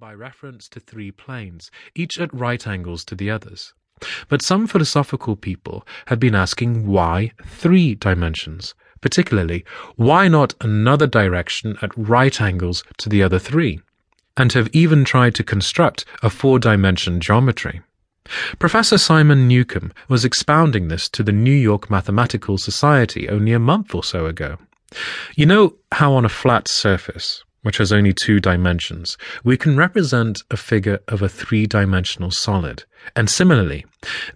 by reference to three planes, each at right angles to the others. But some philosophical people have been asking why three dimensions? Particularly, why not another direction at right angles to the other three? And have even tried to construct a four dimension geometry. Professor Simon Newcomb was expounding this to the New York Mathematical Society only a month or so ago. You know how on a flat surface, which has only two dimensions, we can represent a figure of a three dimensional solid. And similarly,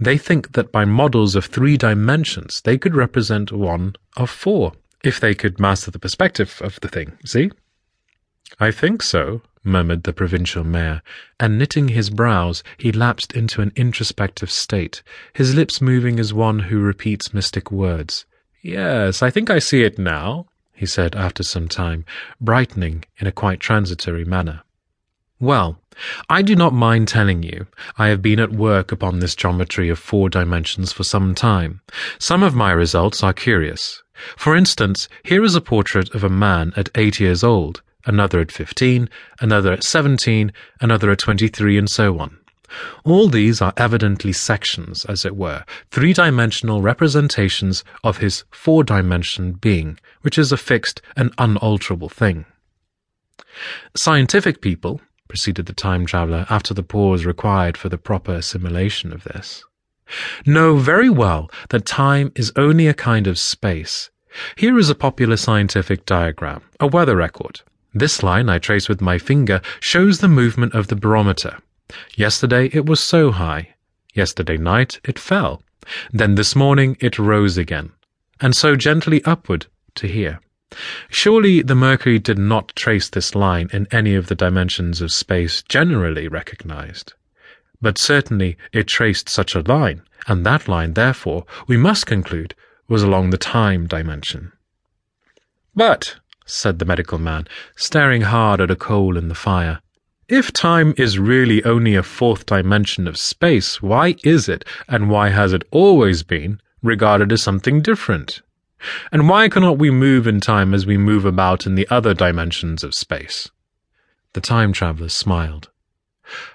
they think that by models of three dimensions, they could represent one of four, if they could master the perspective of the thing. See? I think so, murmured the provincial mayor, and knitting his brows, he lapsed into an introspective state, his lips moving as one who repeats mystic words. Yes, I think I see it now, he said after some time, brightening in a quite transitory manner. Well, I do not mind telling you, I have been at work upon this geometry of four dimensions for some time. Some of my results are curious. For instance, here is a portrait of a man at eight years old, another at fifteen, another at seventeen, another at twenty-three, and so on. All these are evidently sections, as it were, three dimensional representations of his four dimension being, which is a fixed and unalterable thing. Scientific people, proceeded the time traveller after the pause required for the proper assimilation of this, know very well that time is only a kind of space. Here is a popular scientific diagram, a weather record. This line I trace with my finger shows the movement of the barometer. Yesterday it was so high. Yesterday night it fell. Then this morning it rose again, and so gently upward to here. Surely the Mercury did not trace this line in any of the dimensions of space generally recognized. But certainly it traced such a line, and that line, therefore, we must conclude, was along the time dimension. But, said the medical man, staring hard at a coal in the fire, if time is really only a fourth dimension of space, why is it, and why has it always been, regarded as something different? And why cannot we move in time as we move about in the other dimensions of space? The time traveler smiled.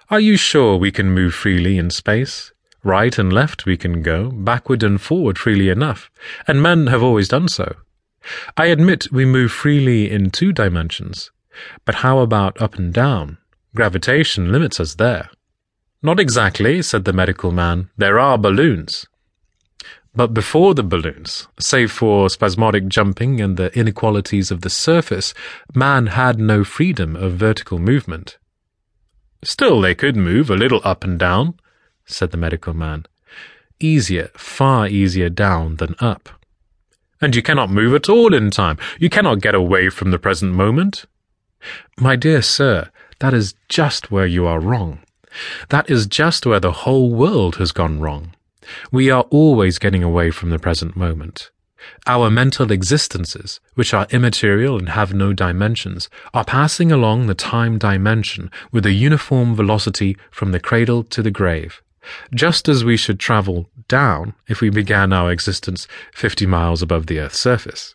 Are you sure we can move freely in space? Right and left we can go, backward and forward freely enough, and men have always done so. I admit we move freely in two dimensions, but how about up and down? Gravitation limits us there. Not exactly, said the medical man. There are balloons. But before the balloons, save for spasmodic jumping and the inequalities of the surface, man had no freedom of vertical movement. Still, they could move a little up and down, said the medical man. Easier, far easier down than up. And you cannot move at all in time. You cannot get away from the present moment. My dear sir, that is just where you are wrong. That is just where the whole world has gone wrong. We are always getting away from the present moment. Our mental existences, which are immaterial and have no dimensions, are passing along the time dimension with a uniform velocity from the cradle to the grave, just as we should travel down if we began our existence fifty miles above the earth's surface.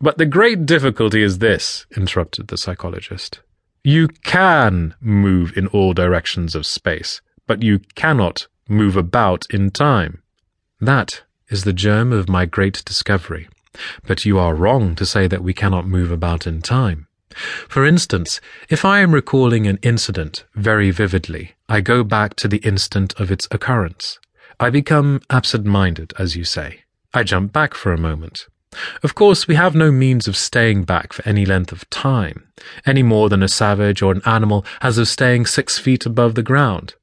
But the great difficulty is this, interrupted the psychologist. You can move in all directions of space, but you cannot move about in time. That is the germ of my great discovery. But you are wrong to say that we cannot move about in time. For instance, if I am recalling an incident very vividly, I go back to the instant of its occurrence. I become absent-minded, as you say. I jump back for a moment. Of course, we have no means of staying back for any length of time, any more than a savage or an animal has of staying six feet above the ground.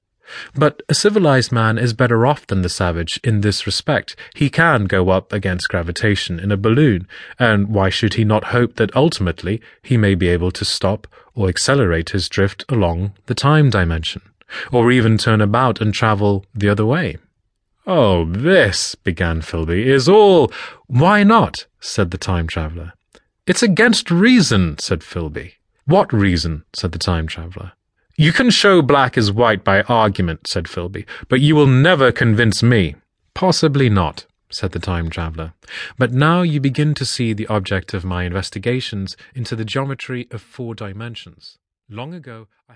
But a civilized man is better off than the savage in this respect. He can go up against gravitation in a balloon, and why should he not hope that ultimately he may be able to stop or accelerate his drift along the time dimension, or even turn about and travel the other way? Oh, this, began Filby, is all. Why not? said the time traveller. It's against reason, said Filby. What reason? said the time traveller. You can show black is white by argument, said Filby, but you will never convince me. Possibly not, said the time traveller. But now you begin to see the object of my investigations into the geometry of four dimensions. Long ago, I had